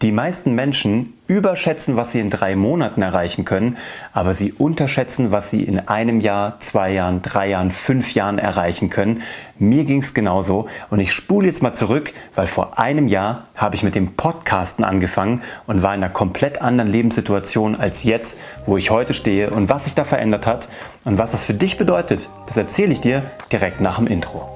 Die meisten Menschen überschätzen, was sie in drei Monaten erreichen können, aber sie unterschätzen, was sie in einem Jahr, zwei Jahren, drei Jahren, fünf Jahren erreichen können. Mir ging es genauso und ich spule jetzt mal zurück, weil vor einem Jahr habe ich mit dem Podcasten angefangen und war in einer komplett anderen Lebenssituation als jetzt, wo ich heute stehe und was sich da verändert hat und was das für dich bedeutet, das erzähle ich dir direkt nach dem Intro.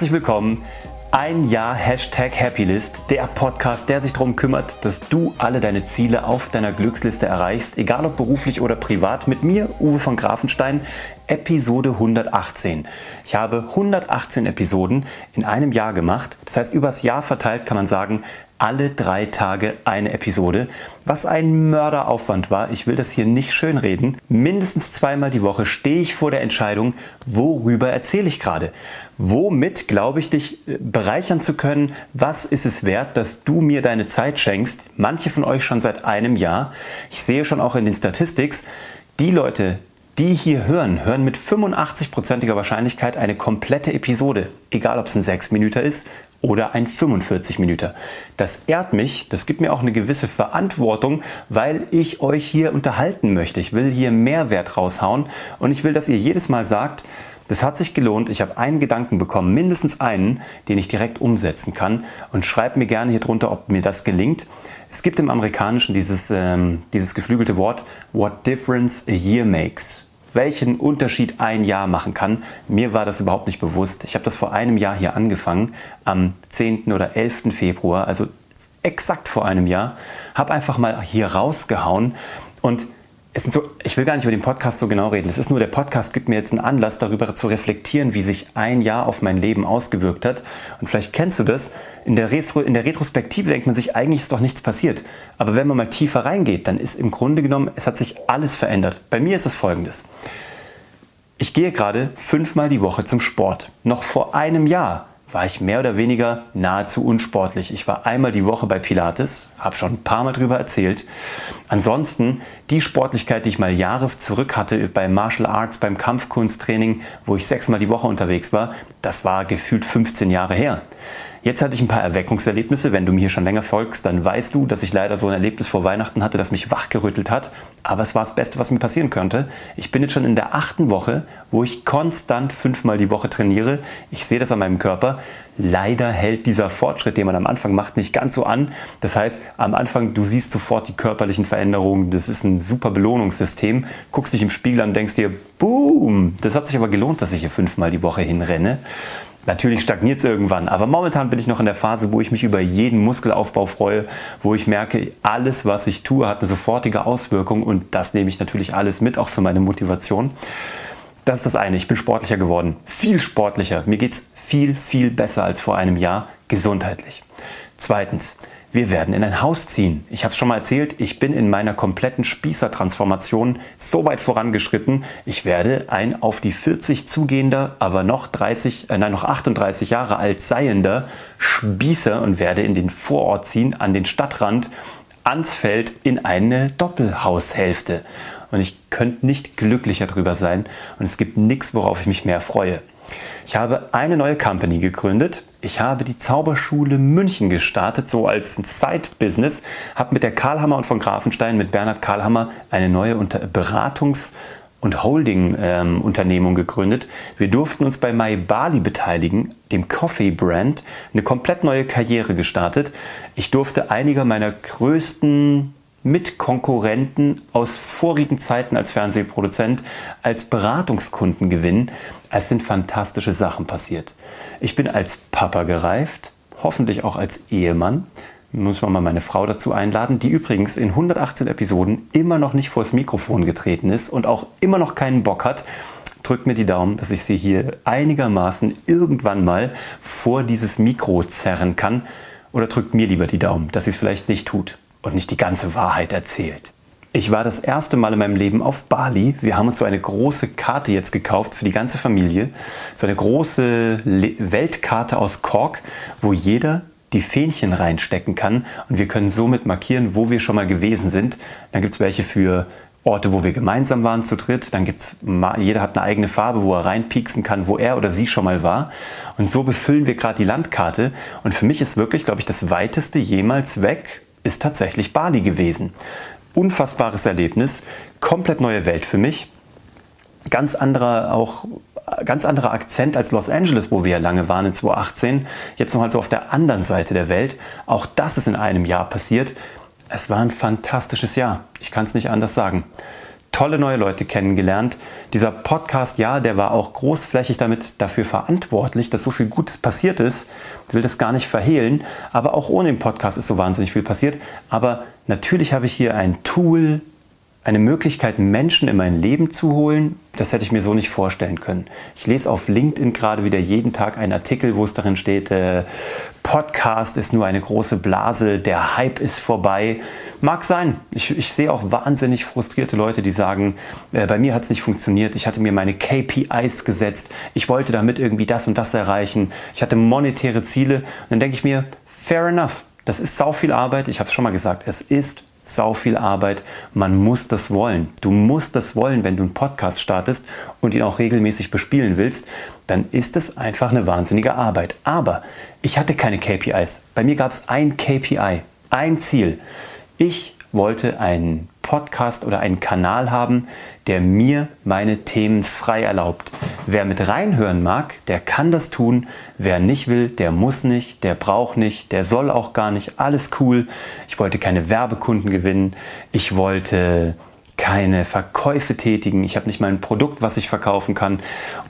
Herzlich willkommen. Ein Jahr Hashtag Happylist, der Podcast, der sich darum kümmert, dass du alle deine Ziele auf deiner Glücksliste erreichst, egal ob beruflich oder privat. Mit mir, Uwe von Grafenstein, Episode 118. Ich habe 118 Episoden in einem Jahr gemacht. Das heißt, übers Jahr verteilt kann man sagen, alle drei Tage eine Episode, was ein Mörderaufwand war. Ich will das hier nicht schönreden. Mindestens zweimal die Woche stehe ich vor der Entscheidung, worüber erzähle ich gerade. Womit glaube ich, dich äh, bereichern zu können? Was ist es wert, dass du mir deine Zeit schenkst? Manche von euch schon seit einem Jahr. Ich sehe schon auch in den Statistics, die Leute, die hier hören, hören mit 85%iger Wahrscheinlichkeit eine komplette Episode. Egal, ob es ein 6 Minuten ist oder ein 45 Minuten. Das ehrt mich, das gibt mir auch eine gewisse Verantwortung, weil ich euch hier unterhalten möchte. Ich will hier Mehrwert raushauen und ich will, dass ihr jedes Mal sagt, das hat sich gelohnt. Ich habe einen Gedanken bekommen, mindestens einen, den ich direkt umsetzen kann. Und schreibt mir gerne hier drunter, ob mir das gelingt. Es gibt im Amerikanischen dieses, ähm, dieses geflügelte Wort, What difference a year makes welchen Unterschied ein Jahr machen kann. Mir war das überhaupt nicht bewusst. Ich habe das vor einem Jahr hier angefangen, am 10. oder 11. Februar, also exakt vor einem Jahr, habe einfach mal hier rausgehauen und es sind so, ich will gar nicht über den Podcast so genau reden. Es ist nur, der Podcast gibt mir jetzt einen Anlass, darüber zu reflektieren, wie sich ein Jahr auf mein Leben ausgewirkt hat. Und vielleicht kennst du das. In der, Retro, in der Retrospektive denkt man sich, eigentlich ist doch nichts passiert. Aber wenn man mal tiefer reingeht, dann ist im Grunde genommen, es hat sich alles verändert. Bei mir ist es folgendes. Ich gehe gerade fünfmal die Woche zum Sport. Noch vor einem Jahr war ich mehr oder weniger nahezu unsportlich. Ich war einmal die Woche bei Pilates, habe schon ein paar Mal drüber erzählt. Ansonsten die Sportlichkeit, die ich mal Jahre zurück hatte bei Martial Arts, beim Kampfkunsttraining, wo ich sechsmal die Woche unterwegs war, das war gefühlt 15 Jahre her. Jetzt hatte ich ein paar Erweckungserlebnisse. Wenn du mir hier schon länger folgst, dann weißt du, dass ich leider so ein Erlebnis vor Weihnachten hatte, das mich wachgerüttelt hat. Aber es war das Beste, was mir passieren könnte. Ich bin jetzt schon in der achten Woche, wo ich konstant fünfmal die Woche trainiere. Ich sehe das an meinem Körper. Leider hält dieser Fortschritt, den man am Anfang macht, nicht ganz so an. Das heißt, am Anfang, du siehst sofort die körperlichen Veränderungen. Das ist ein super Belohnungssystem. Guckst dich im Spiegel an und denkst dir, boom, das hat sich aber gelohnt, dass ich hier fünfmal die Woche hinrenne. Natürlich stagniert es irgendwann, aber momentan bin ich noch in der Phase, wo ich mich über jeden Muskelaufbau freue, wo ich merke, alles, was ich tue, hat eine sofortige Auswirkung und das nehme ich natürlich alles mit, auch für meine Motivation. Das ist das eine, ich bin sportlicher geworden, viel sportlicher. Mir geht es viel, viel besser als vor einem Jahr gesundheitlich. Zweitens, wir werden in ein Haus ziehen. Ich habe es schon mal erzählt, ich bin in meiner kompletten Spießer-Transformation so weit vorangeschritten, ich werde ein auf die 40 zugehender, aber noch 30, äh, nein, noch 38 Jahre alt seiender Spießer und werde in den Vorort ziehen, an den Stadtrand, ans Feld in eine Doppelhaushälfte. Und ich könnte nicht glücklicher drüber sein und es gibt nichts, worauf ich mich mehr freue. Ich habe eine neue Company gegründet. Ich habe die Zauberschule München gestartet, so als Side-Business. Habe mit der Karlhammer und von Grafenstein, mit Bernhard Karlhammer, eine neue Beratungs- und Holding-Unternehmung ähm, gegründet. Wir durften uns bei My Bali beteiligen, dem Coffee-Brand, eine komplett neue Karriere gestartet. Ich durfte einige meiner größten Mitkonkurrenten aus vorigen Zeiten als Fernsehproduzent als Beratungskunden gewinnen. Es sind fantastische Sachen passiert. Ich bin als Papa gereift, hoffentlich auch als Ehemann. Muss man mal meine Frau dazu einladen, die übrigens in 118 Episoden immer noch nicht vors Mikrofon getreten ist und auch immer noch keinen Bock hat. Drückt mir die Daumen, dass ich sie hier einigermaßen irgendwann mal vor dieses Mikro zerren kann. Oder drückt mir lieber die Daumen, dass sie es vielleicht nicht tut und nicht die ganze Wahrheit erzählt. Ich war das erste Mal in meinem Leben auf Bali. Wir haben uns so eine große Karte jetzt gekauft für die ganze Familie. So eine große Weltkarte aus Kork, wo jeder die Fähnchen reinstecken kann und wir können somit markieren, wo wir schon mal gewesen sind. Dann gibt es welche für Orte, wo wir gemeinsam waren zu dritt. Dann gibt's jeder hat eine eigene Farbe, wo er reinpieksen kann, wo er oder sie schon mal war. Und so befüllen wir gerade die Landkarte. Und für mich ist wirklich, glaube ich, das weiteste jemals weg ist tatsächlich Bali gewesen. Unfassbares Erlebnis, komplett neue Welt für mich. Ganz anderer auch ganz anderer Akzent als Los Angeles, wo wir ja lange waren in 2018. Jetzt noch halt so auf der anderen Seite der Welt. Auch das ist in einem Jahr passiert. Es war ein fantastisches Jahr. Ich kann es nicht anders sagen. Tolle neue Leute kennengelernt. Dieser Podcast, ja, der war auch großflächig damit dafür verantwortlich, dass so viel Gutes passiert ist. Ich will das gar nicht verhehlen, aber auch ohne den Podcast ist so wahnsinnig viel passiert. Aber natürlich habe ich hier ein Tool, eine Möglichkeit, Menschen in mein Leben zu holen, das hätte ich mir so nicht vorstellen können. Ich lese auf LinkedIn gerade wieder jeden Tag einen Artikel, wo es darin steht, äh, Podcast ist nur eine große Blase, der Hype ist vorbei. Mag sein. Ich, ich sehe auch wahnsinnig frustrierte Leute, die sagen, äh, bei mir hat es nicht funktioniert, ich hatte mir meine KPIs gesetzt, ich wollte damit irgendwie das und das erreichen, ich hatte monetäre Ziele. Und dann denke ich mir, fair enough. Das ist sau viel Arbeit. Ich habe es schon mal gesagt. Es ist sau viel Arbeit. Man muss das wollen. Du musst das wollen, wenn du einen Podcast startest und ihn auch regelmäßig bespielen willst, dann ist es einfach eine wahnsinnige Arbeit. Aber ich hatte keine KPIs. Bei mir gab es ein KPI, ein Ziel. Ich wollte einen Podcast oder einen Kanal haben, der mir meine Themen frei erlaubt. Wer mit reinhören mag, der kann das tun. Wer nicht will, der muss nicht, der braucht nicht, der soll auch gar nicht. Alles cool. Ich wollte keine Werbekunden gewinnen. Ich wollte keine Verkäufe tätigen. Ich habe nicht mal ein Produkt, was ich verkaufen kann.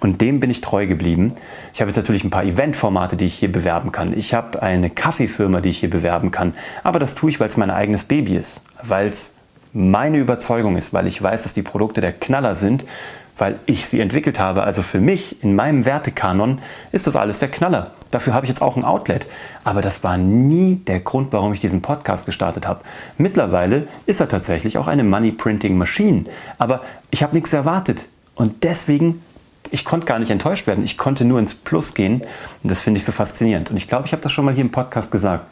Und dem bin ich treu geblieben. Ich habe jetzt natürlich ein paar Eventformate, die ich hier bewerben kann. Ich habe eine Kaffeefirma, die ich hier bewerben kann. Aber das tue ich, weil es mein eigenes Baby ist. Weil es meine Überzeugung ist, weil ich weiß, dass die Produkte der Knaller sind, weil ich sie entwickelt habe. Also für mich, in meinem Wertekanon, ist das alles der Knaller. Dafür habe ich jetzt auch ein Outlet. Aber das war nie der Grund, warum ich diesen Podcast gestartet habe. Mittlerweile ist er tatsächlich auch eine Money Printing Machine. Aber ich habe nichts erwartet. Und deswegen, ich konnte gar nicht enttäuscht werden. Ich konnte nur ins Plus gehen. Und das finde ich so faszinierend. Und ich glaube, ich habe das schon mal hier im Podcast gesagt.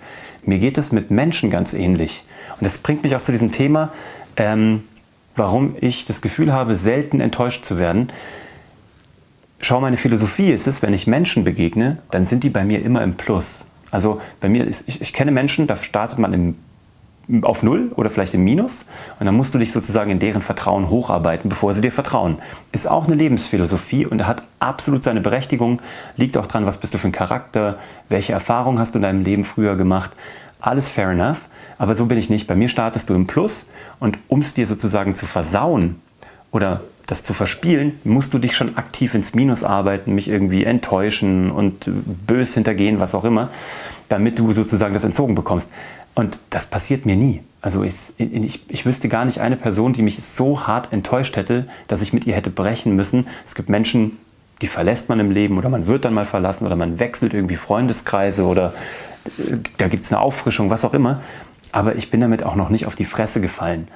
Mir geht es mit Menschen ganz ähnlich. Und das bringt mich auch zu diesem Thema, ähm, warum ich das Gefühl habe, selten enttäuscht zu werden. Schau, meine Philosophie ist es, wenn ich Menschen begegne, dann sind die bei mir immer im Plus. Also bei mir ist, ich, ich kenne Menschen, da startet man im auf Null oder vielleicht im Minus. Und dann musst du dich sozusagen in deren Vertrauen hocharbeiten, bevor sie dir vertrauen. Ist auch eine Lebensphilosophie und hat absolut seine Berechtigung. Liegt auch dran, was bist du für ein Charakter, welche Erfahrungen hast du in deinem Leben früher gemacht. Alles fair enough. Aber so bin ich nicht. Bei mir startest du im Plus und um es dir sozusagen zu versauen oder das zu verspielen, musst du dich schon aktiv ins Minus arbeiten, mich irgendwie enttäuschen und bös hintergehen, was auch immer, damit du sozusagen das entzogen bekommst. Und das passiert mir nie. Also ich, ich, ich wüsste gar nicht eine Person, die mich so hart enttäuscht hätte, dass ich mit ihr hätte brechen müssen. Es gibt Menschen, die verlässt man im Leben oder man wird dann mal verlassen oder man wechselt irgendwie Freundeskreise oder äh, da gibt es eine Auffrischung, was auch immer aber ich bin damit auch noch nicht auf die Fresse gefallen.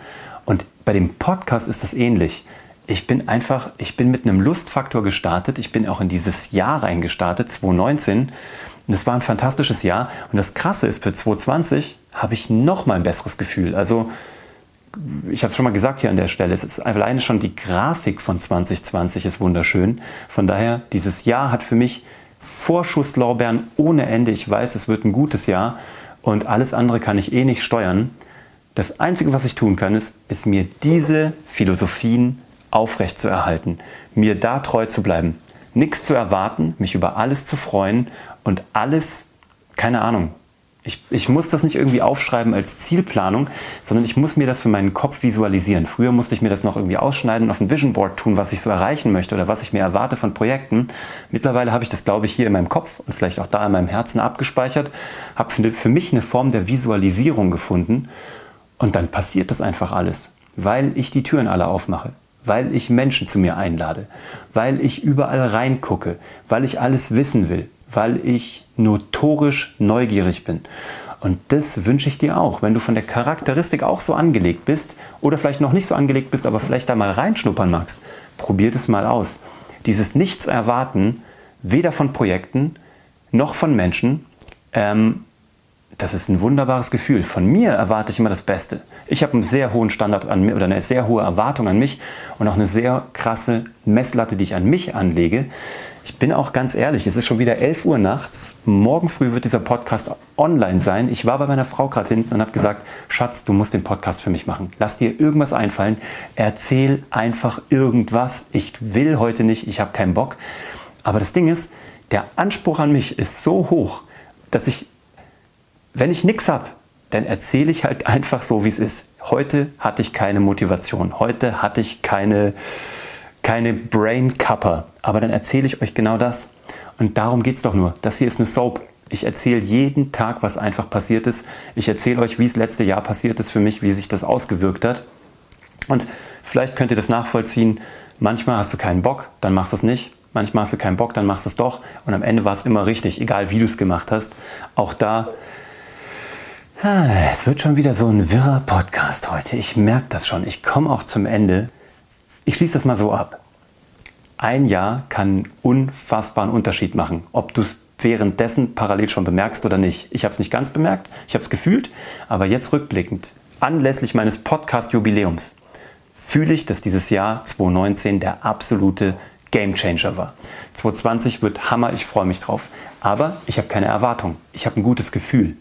Und bei dem Podcast ist das ähnlich. Ich bin einfach, ich bin mit einem Lustfaktor gestartet. Ich bin auch in dieses Jahr reingestartet, 2019. Und das war ein fantastisches Jahr. Und das Krasse ist, für 2020 habe ich noch mal ein besseres Gefühl. Also, ich habe es schon mal gesagt hier an der Stelle, es ist alleine schon die Grafik von 2020 ist wunderschön. Von daher, dieses Jahr hat für mich Vorschusslorbeeren ohne Ende. Ich weiß, es wird ein gutes Jahr und alles andere kann ich eh nicht steuern. Das Einzige, was ich tun kann, ist, ist mir diese Philosophien aufrechtzuerhalten, mir da treu zu bleiben, nichts zu erwarten, mich über alles zu freuen und alles, keine Ahnung, ich, ich muss das nicht irgendwie aufschreiben als Zielplanung, sondern ich muss mir das für meinen Kopf visualisieren. Früher musste ich mir das noch irgendwie ausschneiden und auf ein Vision Board tun, was ich so erreichen möchte oder was ich mir erwarte von Projekten. Mittlerweile habe ich das, glaube ich, hier in meinem Kopf und vielleicht auch da in meinem Herzen abgespeichert, habe für mich eine Form der Visualisierung gefunden und dann passiert das einfach alles, weil ich die Türen alle aufmache weil ich Menschen zu mir einlade, weil ich überall reingucke, weil ich alles wissen will, weil ich notorisch neugierig bin. Und das wünsche ich dir auch. Wenn du von der Charakteristik auch so angelegt bist oder vielleicht noch nicht so angelegt bist, aber vielleicht da mal reinschnuppern magst, probier das mal aus. Dieses Nichts erwarten, weder von Projekten noch von Menschen, ähm, das ist ein wunderbares Gefühl. Von mir erwarte ich immer das Beste. Ich habe einen sehr hohen Standard an mir oder eine sehr hohe Erwartung an mich und auch eine sehr krasse Messlatte, die ich an mich anlege. Ich bin auch ganz ehrlich, es ist schon wieder 11 Uhr nachts. Morgen früh wird dieser Podcast online sein. Ich war bei meiner Frau gerade hinten und habe gesagt, Schatz, du musst den Podcast für mich machen. Lass dir irgendwas einfallen. Erzähl einfach irgendwas. Ich will heute nicht, ich habe keinen Bock. Aber das Ding ist, der Anspruch an mich ist so hoch, dass ich, wenn ich nichts habe, dann erzähle ich halt einfach so, wie es ist. Heute hatte ich keine Motivation. Heute hatte ich keine keine Brain Cupper, aber dann erzähle ich euch genau das. Und darum geht es doch nur. Das hier ist eine Soap. Ich erzähle jeden Tag, was einfach passiert ist. Ich erzähle euch, wie es letzte Jahr passiert ist für mich, wie sich das ausgewirkt hat. Und vielleicht könnt ihr das nachvollziehen. Manchmal hast du keinen Bock, dann machst du es nicht. Manchmal hast du keinen Bock, dann machst du es doch. Und am Ende war es immer richtig, egal wie du es gemacht hast. Auch da, es wird schon wieder so ein wirrer Podcast heute. Ich merke das schon. Ich komme auch zum Ende. Ich schließe das mal so ab. Ein Jahr kann einen unfassbaren Unterschied machen, ob du es währenddessen parallel schon bemerkst oder nicht. Ich habe es nicht ganz bemerkt, ich habe es gefühlt, aber jetzt rückblickend, anlässlich meines Podcast-Jubiläums, fühle ich, dass dieses Jahr 2019 der absolute Gamechanger war. 2020 wird Hammer, ich freue mich drauf. Aber ich habe keine Erwartung. Ich habe ein gutes Gefühl.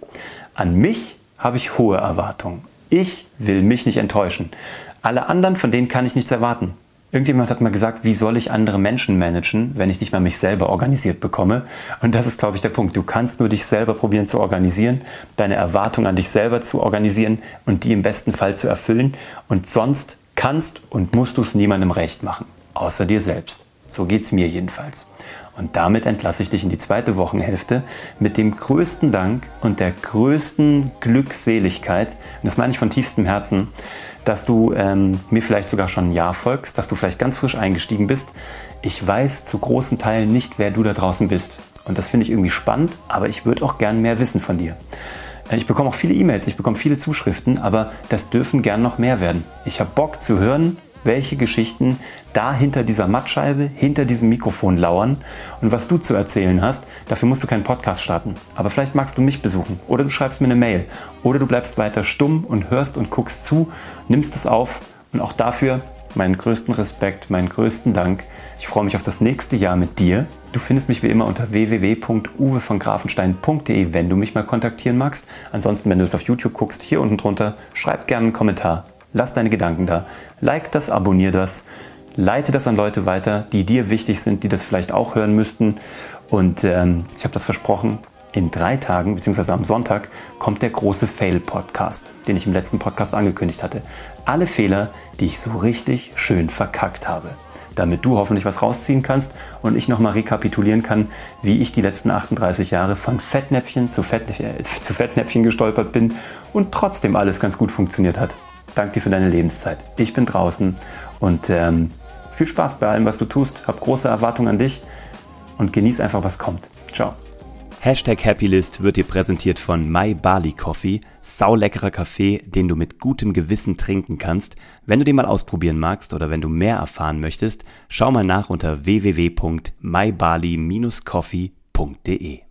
An mich habe ich hohe Erwartungen. Ich will mich nicht enttäuschen. Alle anderen, von denen kann ich nichts erwarten. Irgendjemand hat mal gesagt, wie soll ich andere Menschen managen, wenn ich nicht mal mich selber organisiert bekomme? Und das ist, glaube ich, der Punkt. Du kannst nur dich selber probieren zu organisieren, deine Erwartung an dich selber zu organisieren und die im besten Fall zu erfüllen. Und sonst kannst und musst du es niemandem recht machen, außer dir selbst. So geht es mir jedenfalls. Und damit entlasse ich dich in die zweite Wochenhälfte mit dem größten Dank und der größten Glückseligkeit, und das meine ich von tiefstem Herzen, dass du ähm, mir vielleicht sogar schon ein Jahr folgst, dass du vielleicht ganz frisch eingestiegen bist. Ich weiß zu großen Teilen nicht, wer du da draußen bist. Und das finde ich irgendwie spannend, aber ich würde auch gern mehr wissen von dir. Äh, ich bekomme auch viele E-Mails, ich bekomme viele Zuschriften, aber das dürfen gern noch mehr werden. Ich habe Bock zu hören, welche Geschichten da hinter dieser Mattscheibe, hinter diesem Mikrofon lauern und was du zu erzählen hast. Dafür musst du keinen Podcast starten. Aber vielleicht magst du mich besuchen oder du schreibst mir eine Mail oder du bleibst weiter stumm und hörst und guckst zu, nimmst es auf und auch dafür meinen größten Respekt, meinen größten Dank. Ich freue mich auf das nächste Jahr mit dir. Du findest mich wie immer unter www.uwevongrafenstein.de, wenn du mich mal kontaktieren magst. Ansonsten, wenn du es auf YouTube guckst, hier unten drunter, schreib gerne einen Kommentar. Lass deine Gedanken da. Like das, abonnier das. Leite das an Leute weiter, die dir wichtig sind, die das vielleicht auch hören müssten. Und ähm, ich habe das versprochen, in drei Tagen, beziehungsweise am Sonntag, kommt der große Fail-Podcast, den ich im letzten Podcast angekündigt hatte. Alle Fehler, die ich so richtig schön verkackt habe. Damit du hoffentlich was rausziehen kannst und ich nochmal rekapitulieren kann, wie ich die letzten 38 Jahre von Fettnäpfchen zu, Fettnäpfchen, äh, zu Fettnäpfchen gestolpert bin und trotzdem alles ganz gut funktioniert hat. Danke dir für deine Lebenszeit. Ich bin draußen und ähm, viel Spaß bei allem, was du tust. Hab große Erwartungen an dich und genieß einfach, was kommt. Ciao. Hashtag Happylist wird dir präsentiert von My Bali Coffee, sauleckerer Kaffee, den du mit gutem Gewissen trinken kannst. Wenn du den mal ausprobieren magst oder wenn du mehr erfahren möchtest, schau mal nach unter www.mybali-coffee.de.